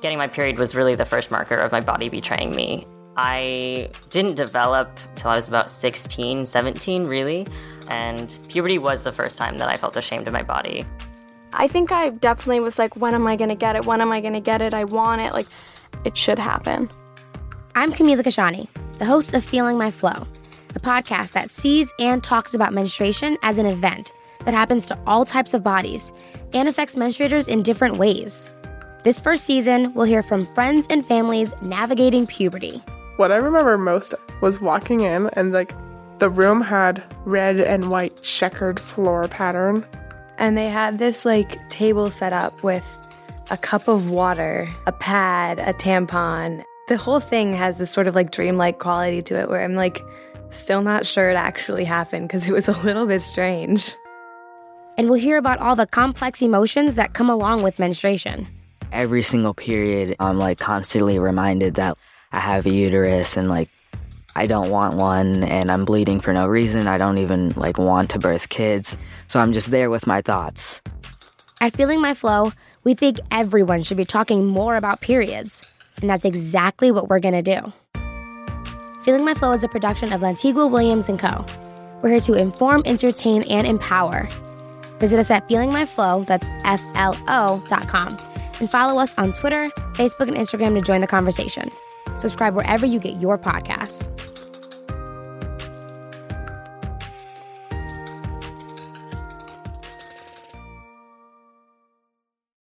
Getting my period was really the first marker of my body betraying me. I didn't develop till I was about 16, 17, really. And puberty was the first time that I felt ashamed of my body. I think I definitely was like, when am I gonna get it? When am I gonna get it? I want it. Like, it should happen. I'm Camila Kashani, the host of Feeling My Flo, the podcast that sees and talks about menstruation as an event that happens to all types of bodies and affects menstruators in different ways. This first season, we'll hear from friends and families navigating puberty. What I remember most was walking in and like the room had red and white checkered floor pattern. And they had this like table set up with a cup of water, a pad, a tampon. The whole thing has this sort of like dreamlike quality to it where I'm like still not sure it actually happened because it was a little bit strange. And we'll hear about all the complex emotions that come along with menstruation. Every single period, I'm like constantly reminded that I have a uterus and like I don't want one and I'm bleeding for no reason. I don't even like want to birth kids. So I'm just there with my thoughts. At Feeling My Flo, we think everyone should be talking more about periods. And that's exactly what we're going to do. Feeling My Flo is a production of Lantigua Williams & Co. We're here to inform, entertain, and empower. Visit us at feelingmyflo, that's F-L-O dot com, and follow us on Twitter, Facebook, and Instagram to join the conversation. Subscribe wherever you get your podcasts.